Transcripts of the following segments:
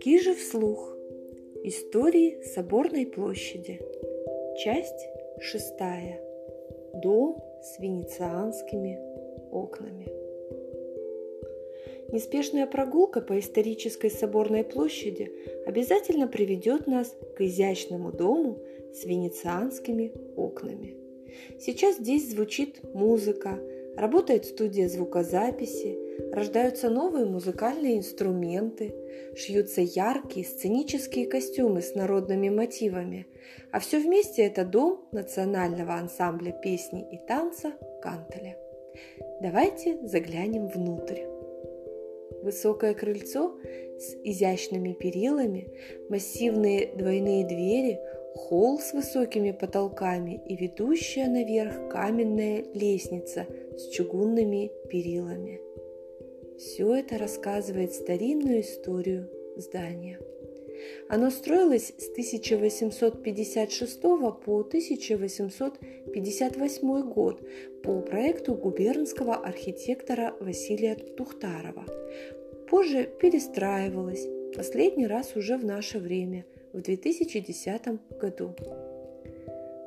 Кижи вслух. Истории Соборной площади. Часть шестая. Дом с венецианскими окнами. Неспешная прогулка по исторической Соборной площади обязательно приведет нас к изящному дому с венецианскими окнами. Сейчас здесь звучит музыка, работает студия звукозаписи, рождаются новые музыкальные инструменты, шьются яркие сценические костюмы с народными мотивами, а все вместе это дом национального ансамбля песни и танца Кантеля. Давайте заглянем внутрь. Высокое крыльцо с изящными перилами, массивные двойные двери, холл с высокими потолками и ведущая наверх каменная лестница с чугунными перилами – все это рассказывает старинную историю здания. Оно строилось с 1856 по 1858 год по проекту губернского архитектора Василия Тухтарова. Позже перестраивалось, последний раз уже в наше время, в 2010 году.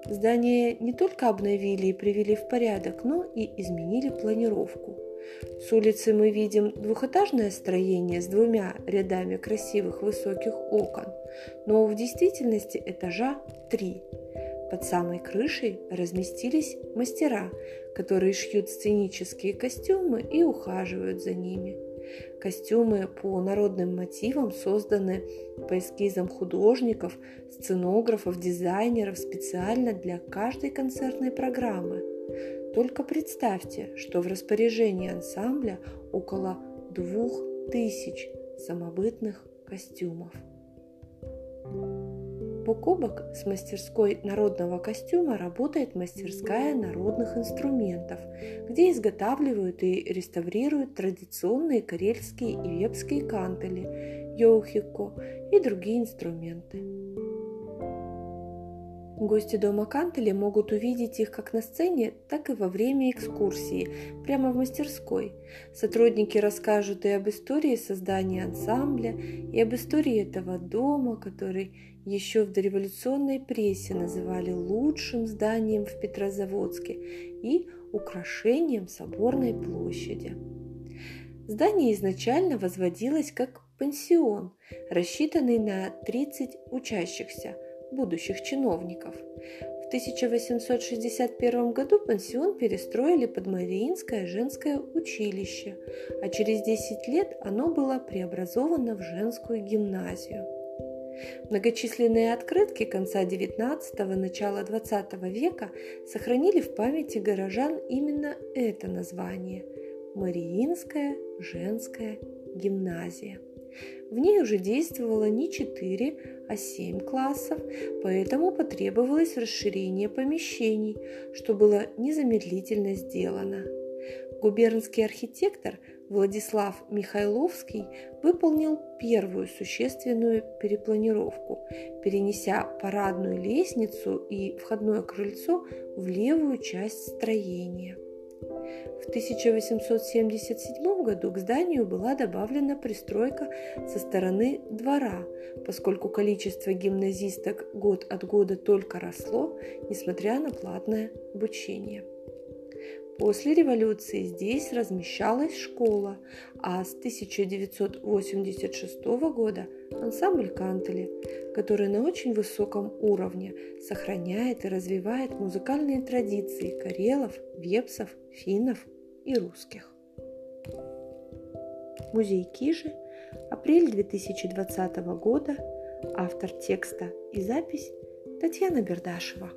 Здание не только обновили и привели в порядок, но и изменили планировку – с улицы мы видим двухэтажное строение с двумя рядами красивых высоких окон, но в действительности этажа три. Под самой крышей разместились мастера, которые шьют сценические костюмы и ухаживают за ними. Костюмы по народным мотивам созданы по эскизам художников, сценографов, дизайнеров специально для каждой концертной программы – только представьте, что в распоряжении ансамбля около двух тысяч самобытных костюмов. Бок с мастерской народного костюма работает мастерская народных инструментов, где изготавливают и реставрируют традиционные карельские и вепские кантели, йохико и другие инструменты. Гости дома Кантеля могут увидеть их как на сцене, так и во время экскурсии, прямо в мастерской. Сотрудники расскажут и об истории создания ансамбля, и об истории этого дома, который еще в дореволюционной прессе называли лучшим зданием в Петрозаводске и украшением соборной площади. Здание изначально возводилось как пансион, рассчитанный на 30 учащихся – будущих чиновников. В 1861 году пансион перестроили под Мариинское женское училище, а через 10 лет оно было преобразовано в женскую гимназию. Многочисленные открытки конца XIX – начала XX века сохранили в памяти горожан именно это название – Мариинская женская гимназия. В ней уже действовало не 4, а 7 классов, поэтому потребовалось расширение помещений, что было незамедлительно сделано. Губернский архитектор Владислав Михайловский выполнил первую существенную перепланировку, перенеся парадную лестницу и входное крыльцо в левую часть строения – в 1877 году к зданию была добавлена пристройка со стороны двора, поскольку количество гимназисток год от года только росло, несмотря на платное обучение. После революции здесь размещалась школа, а с 1986 года ансамбль Кантели, который на очень высоком уровне сохраняет и развивает музыкальные традиции карелов, вепсов, финнов и русских. Музей Кижи, апрель 2020 года, автор текста и запись Татьяна Бердашева.